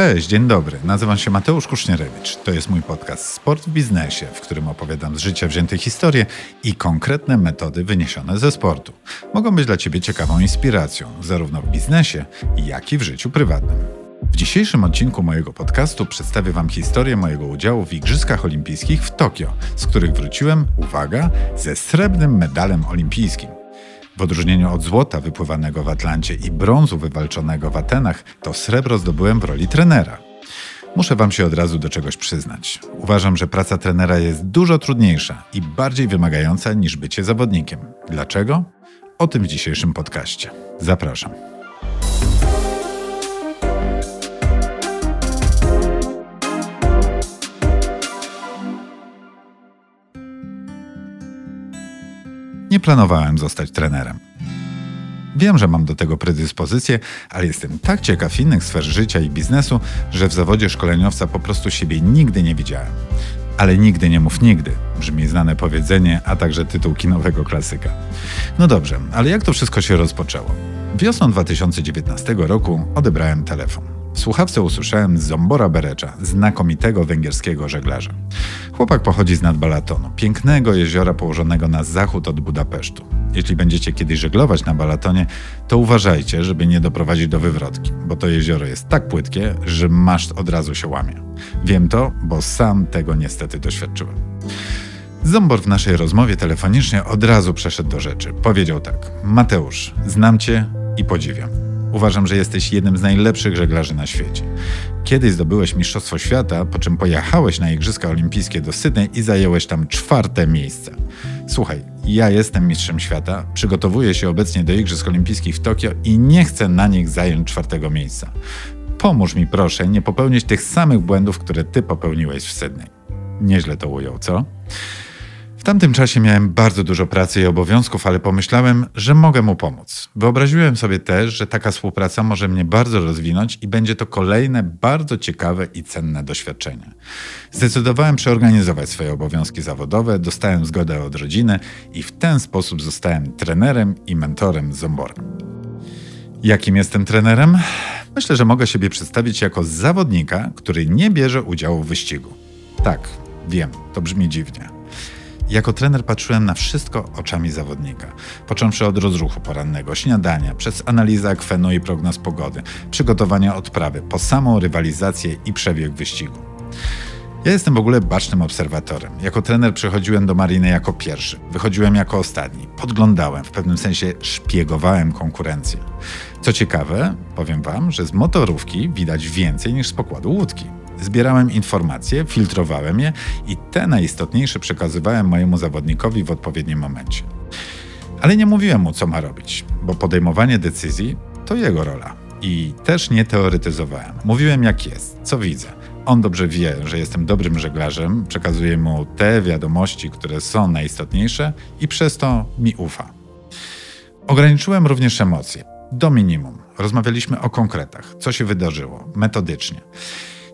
Cześć, dzień dobry. Nazywam się Mateusz Kusznierewicz. To jest mój podcast Sport w biznesie, w którym opowiadam z życia wzięte historie i konkretne metody wyniesione ze sportu. Mogą być dla Ciebie ciekawą inspiracją, zarówno w biznesie, jak i w życiu prywatnym. W dzisiejszym odcinku mojego podcastu przedstawię Wam historię mojego udziału w Igrzyskach Olimpijskich w Tokio, z których wróciłem, uwaga, ze srebrnym medalem olimpijskim. W odróżnieniu od złota wypływanego w Atlancie i brązu wywalczonego w Atenach, to srebro zdobyłem w roli trenera. Muszę Wam się od razu do czegoś przyznać. Uważam, że praca trenera jest dużo trudniejsza i bardziej wymagająca niż bycie zawodnikiem. Dlaczego? O tym w dzisiejszym podcaście. Zapraszam. Nie planowałem zostać trenerem. Wiem, że mam do tego predyspozycję, ale jestem tak ciekaw innych sfer życia i biznesu, że w zawodzie szkoleniowca po prostu siebie nigdy nie widziałem. Ale nigdy nie mów nigdy, brzmi znane powiedzenie, a także tytuł kinowego klasyka. No dobrze, ale jak to wszystko się rozpoczęło? Wiosną 2019 roku odebrałem telefon. W słuchawce usłyszałem Zombora Berecza, znakomitego węgierskiego żeglarza. Chłopak pochodzi z Nadbalatonu, pięknego jeziora położonego na zachód od Budapesztu. Jeśli będziecie kiedyś żeglować na Balatonie, to uważajcie, żeby nie doprowadzić do wywrotki, bo to jezioro jest tak płytkie, że maszt od razu się łamie. Wiem to, bo sam tego niestety doświadczyłem. Zombor w naszej rozmowie telefonicznie od razu przeszedł do rzeczy. Powiedział tak: Mateusz, znam cię i podziwiam. Uważam, że jesteś jednym z najlepszych żeglarzy na świecie. Kiedyś zdobyłeś Mistrzostwo Świata, po czym pojechałeś na Igrzyska Olimpijskie do Sydney i zajęłeś tam czwarte miejsce. Słuchaj, ja jestem mistrzem świata, przygotowuję się obecnie do Igrzysk Olimpijskich w Tokio i nie chcę na nich zająć czwartego miejsca. Pomóż mi proszę nie popełnić tych samych błędów, które ty popełniłeś w Sydney. Nieźle to ujął, co? W tamtym czasie miałem bardzo dużo pracy i obowiązków, ale pomyślałem, że mogę mu pomóc. Wyobraziłem sobie też, że taka współpraca może mnie bardzo rozwinąć i będzie to kolejne bardzo ciekawe i cenne doświadczenie. Zdecydowałem przeorganizować swoje obowiązki zawodowe, dostałem zgodę od rodziny i w ten sposób zostałem trenerem i mentorem Zomborem. Jakim jestem trenerem? Myślę, że mogę siebie przedstawić jako zawodnika, który nie bierze udziału w wyścigu. Tak, wiem, to brzmi dziwnie. Jako trener patrzyłem na wszystko oczami zawodnika. Począwszy od rozruchu porannego, śniadania, przez analizę akwenu i prognoz pogody, przygotowania odprawy, po samą rywalizację i przebieg wyścigu. Ja jestem w ogóle bacznym obserwatorem. Jako trener przychodziłem do mariny jako pierwszy, wychodziłem jako ostatni, podglądałem, w pewnym sensie szpiegowałem konkurencję. Co ciekawe, powiem Wam, że z motorówki widać więcej niż z pokładu łódki. Zbierałem informacje, filtrowałem je i te najistotniejsze przekazywałem mojemu zawodnikowi w odpowiednim momencie. Ale nie mówiłem mu, co ma robić, bo podejmowanie decyzji to jego rola. I też nie teoretyzowałem. Mówiłem, jak jest, co widzę. On dobrze wie, że jestem dobrym żeglarzem, przekazuję mu te wiadomości, które są najistotniejsze i przez to mi ufa. Ograniczyłem również emocje do minimum. Rozmawialiśmy o konkretach, co się wydarzyło, metodycznie.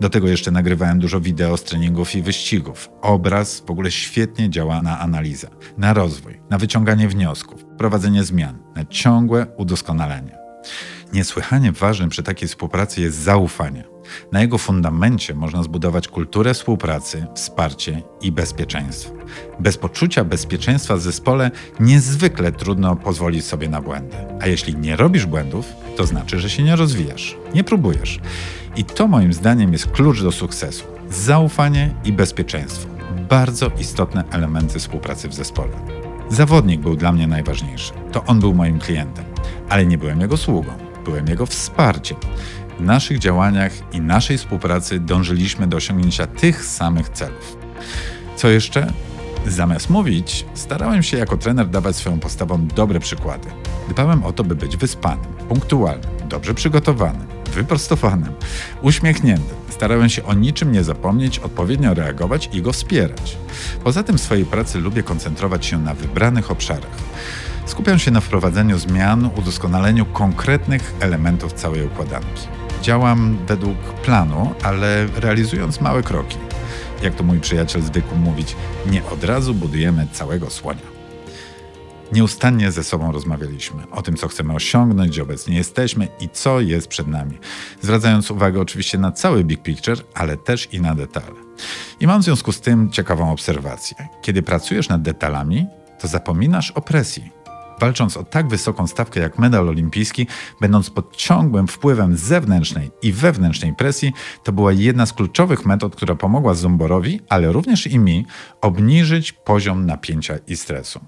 Do tego jeszcze nagrywałem dużo wideo z treningów i wyścigów. Obraz w ogóle świetnie działa na analizę, na rozwój, na wyciąganie wniosków, prowadzenie zmian, na ciągłe udoskonalenie. Niesłychanie ważnym przy takiej współpracy jest zaufanie. Na jego fundamencie można zbudować kulturę współpracy, wsparcie i bezpieczeństwo. Bez poczucia bezpieczeństwa w zespole niezwykle trudno pozwolić sobie na błędy. A jeśli nie robisz błędów, to znaczy, że się nie rozwijasz, nie próbujesz. I to moim zdaniem jest klucz do sukcesu. Zaufanie i bezpieczeństwo. Bardzo istotne elementy współpracy w zespole. Zawodnik był dla mnie najważniejszy. To on był moim klientem, ale nie byłem jego sługą, byłem jego wsparciem. W naszych działaniach i naszej współpracy dążyliśmy do osiągnięcia tych samych celów. Co jeszcze? Zamiast mówić, starałem się jako trener dawać swoją postawą dobre przykłady. Dbałem o to, by być wyspanym, punktualnym, dobrze przygotowanym, wyprostowanym, uśmiechniętym. Starałem się o niczym nie zapomnieć, odpowiednio reagować i go wspierać. Poza tym w swojej pracy lubię koncentrować się na wybranych obszarach. Skupiam się na wprowadzeniu zmian, udoskonaleniu konkretnych elementów całej układanki. Działam według planu, ale realizując małe kroki. Jak to mój przyjaciel zwykł mówić, nie od razu budujemy całego słonia. Nieustannie ze sobą rozmawialiśmy o tym, co chcemy osiągnąć, gdzie obecnie jesteśmy i co jest przed nami, zwracając uwagę oczywiście na cały big picture, ale też i na detale. I mam w związku z tym ciekawą obserwację. Kiedy pracujesz nad detalami, to zapominasz o presji. Walcząc o tak wysoką stawkę jak medal olimpijski, będąc pod ciągłym wpływem zewnętrznej i wewnętrznej presji, to była jedna z kluczowych metod, która pomogła Zomborowi, ale również i mi, obniżyć poziom napięcia i stresu.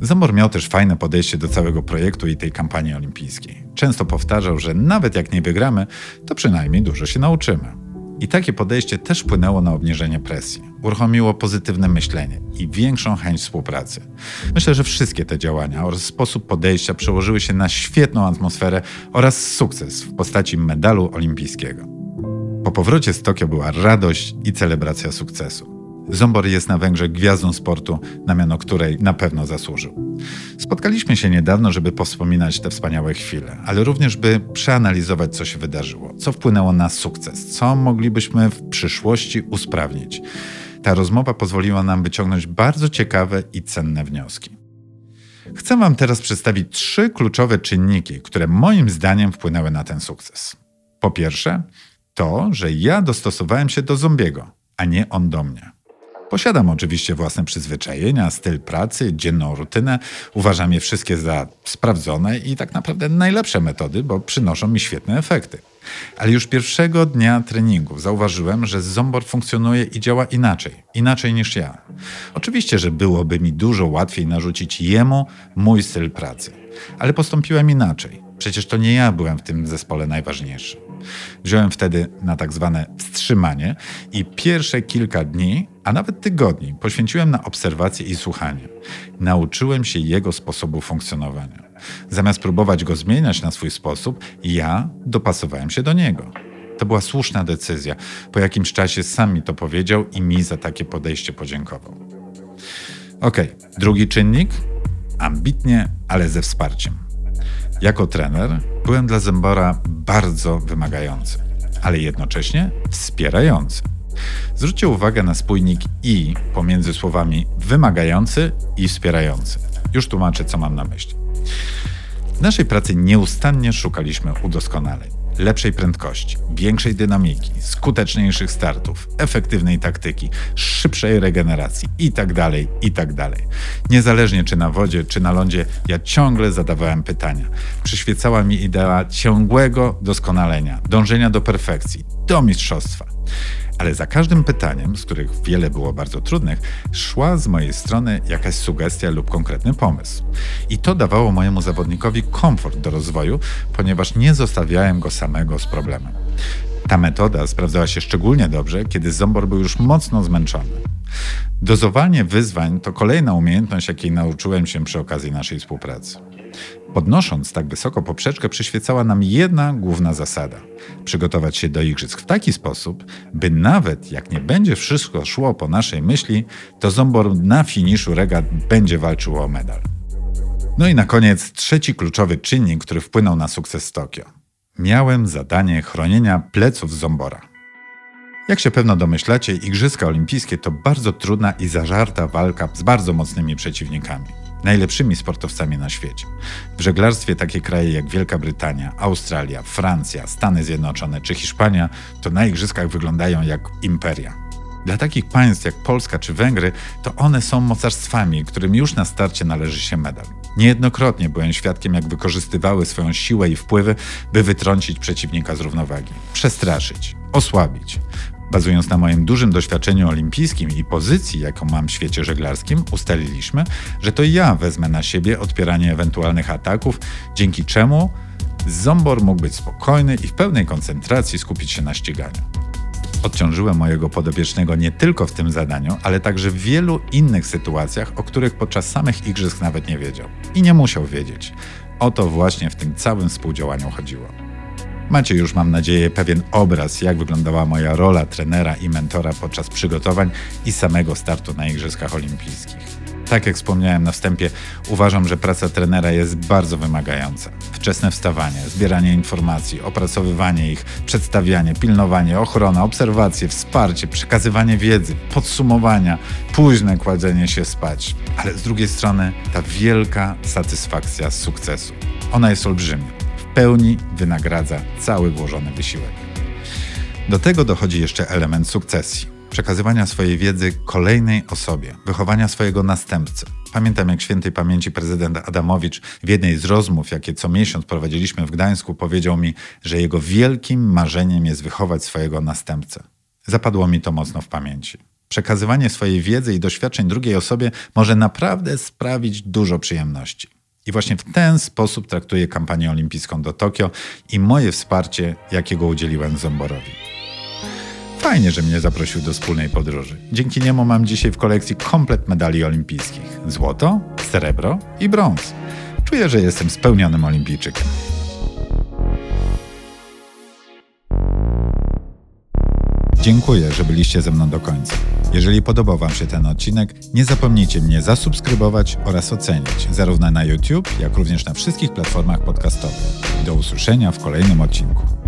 Zambor miał też fajne podejście do całego projektu i tej kampanii olimpijskiej. Często powtarzał, że nawet jak nie wygramy, to przynajmniej dużo się nauczymy. I takie podejście też wpłynęło na obniżenie presji. Uruchomiło pozytywne myślenie i większą chęć współpracy. Myślę, że wszystkie te działania oraz sposób podejścia przełożyły się na świetną atmosferę oraz sukces w postaci medalu olimpijskiego. Po powrocie z Tokio była radość i celebracja sukcesu. Zombor jest na Węgrzech gwiazdą sportu, na miano której na pewno zasłużył. Spotkaliśmy się niedawno, żeby powspominać te wspaniałe chwile, ale również by przeanalizować, co się wydarzyło, co wpłynęło na sukces, co moglibyśmy w przyszłości usprawnić. Ta rozmowa pozwoliła nam wyciągnąć bardzo ciekawe i cenne wnioski. Chcę Wam teraz przedstawić trzy kluczowe czynniki, które moim zdaniem wpłynęły na ten sukces. Po pierwsze, to, że ja dostosowałem się do zombiego, a nie on do mnie. Posiadam oczywiście własne przyzwyczajenia, styl pracy, dzienną rutynę. Uważam je wszystkie za sprawdzone i tak naprawdę najlepsze metody, bo przynoszą mi świetne efekty. Ale już pierwszego dnia treningów zauważyłem, że Zombor funkcjonuje i działa inaczej, inaczej niż ja. Oczywiście, że byłoby mi dużo łatwiej narzucić jemu mój styl pracy, ale postąpiłem inaczej. Przecież to nie ja byłem w tym zespole najważniejszy. Wziąłem wtedy na tak zwane wstrzymanie i pierwsze kilka dni, a nawet tygodni poświęciłem na obserwację i słuchanie. Nauczyłem się jego sposobu funkcjonowania. Zamiast próbować go zmieniać na swój sposób, ja dopasowałem się do niego. To była słuszna decyzja. Po jakimś czasie sam mi to powiedział i mi za takie podejście podziękował. Ok, drugi czynnik ambitnie, ale ze wsparciem. Jako trener byłem dla Zembora bardzo wymagający, ale jednocześnie wspierający. Zwróćcie uwagę na spójnik i pomiędzy słowami wymagający i wspierający. Już tłumaczę, co mam na myśli. W naszej pracy nieustannie szukaliśmy udoskonaleń lepszej prędkości, większej dynamiki, skuteczniejszych startów, efektywnej taktyki, szybszej regeneracji itd., tak itd. Tak Niezależnie czy na wodzie, czy na lądzie, ja ciągle zadawałem pytania. Przyświecała mi idea ciągłego doskonalenia, dążenia do perfekcji, do mistrzostwa ale za każdym pytaniem, z których wiele było bardzo trudnych, szła z mojej strony jakaś sugestia lub konkretny pomysł. I to dawało mojemu zawodnikowi komfort do rozwoju, ponieważ nie zostawiałem go samego z problemem. Ta metoda sprawdzała się szczególnie dobrze, kiedy Zombor był już mocno zmęczony. Dozowanie wyzwań to kolejna umiejętność, jakiej nauczyłem się przy okazji naszej współpracy. Podnosząc tak wysoko poprzeczkę, przyświecała nam jedna główna zasada: przygotować się do igrzysk w taki sposób, by nawet jak nie będzie wszystko szło po naszej myśli, to Zombor na finiszu regat będzie walczył o medal. No i na koniec trzeci kluczowy czynnik, który wpłynął na sukces Tokio. Miałem zadanie chronienia pleców Zombora. Jak się pewno domyślacie, Igrzyska Olimpijskie to bardzo trudna i zażarta walka z bardzo mocnymi przeciwnikami najlepszymi sportowcami na świecie. W żeglarstwie takie kraje jak Wielka Brytania, Australia, Francja, Stany Zjednoczone czy Hiszpania to na igrzyskach wyglądają jak imperia. Dla takich państw jak Polska czy Węgry, to one są mocarstwami, którym już na starcie należy się medal. Niejednokrotnie byłem świadkiem, jak wykorzystywały swoją siłę i wpływy, by wytrącić przeciwnika z równowagi, przestraszyć, osłabić. Bazując na moim dużym doświadczeniu olimpijskim i pozycji, jaką mam w świecie żeglarskim, ustaliliśmy, że to ja wezmę na siebie odpieranie ewentualnych ataków, dzięki czemu Zombor mógł być spokojny i w pełnej koncentracji skupić się na ściganiu. Odciążyłem mojego podobiecznego nie tylko w tym zadaniu, ale także w wielu innych sytuacjach, o których podczas samych igrzysk nawet nie wiedział. I nie musiał wiedzieć. O to właśnie w tym całym współdziałaniu chodziło. Macie już, mam nadzieję, pewien obraz, jak wyglądała moja rola trenera i mentora podczas przygotowań i samego startu na Igrzyskach Olimpijskich. Tak jak wspomniałem na wstępie, uważam, że praca trenera jest bardzo wymagająca. Wczesne wstawanie, zbieranie informacji, opracowywanie ich, przedstawianie, pilnowanie, ochrona, obserwacje, wsparcie, przekazywanie wiedzy, podsumowania, późne kładzenie się spać. Ale z drugiej strony ta wielka satysfakcja z sukcesu. Ona jest olbrzymia. W pełni wynagradza cały włożony wysiłek. Do tego dochodzi jeszcze element sukcesji przekazywania swojej wiedzy kolejnej osobie, wychowania swojego następcy. Pamiętam, jak świętej pamięci prezydent Adamowicz w jednej z rozmów, jakie co miesiąc prowadziliśmy w Gdańsku, powiedział mi, że jego wielkim marzeniem jest wychować swojego następcę. Zapadło mi to mocno w pamięci. Przekazywanie swojej wiedzy i doświadczeń drugiej osobie może naprawdę sprawić dużo przyjemności. I właśnie w ten sposób traktuję kampanię olimpijską do Tokio i moje wsparcie, jakiego udzieliłem Zomborowi. Fajnie, że mnie zaprosił do wspólnej podróży. Dzięki niemu mam dzisiaj w kolekcji komplet medali olimpijskich: złoto, srebro i brąz. Czuję, że jestem spełnionym olimpijczykiem. Dziękuję, że byliście ze mną do końca. Jeżeli podobał Wam się ten odcinek, nie zapomnijcie mnie zasubskrybować oraz ocenić, zarówno na YouTube, jak również na wszystkich platformach podcastowych. Do usłyszenia w kolejnym odcinku.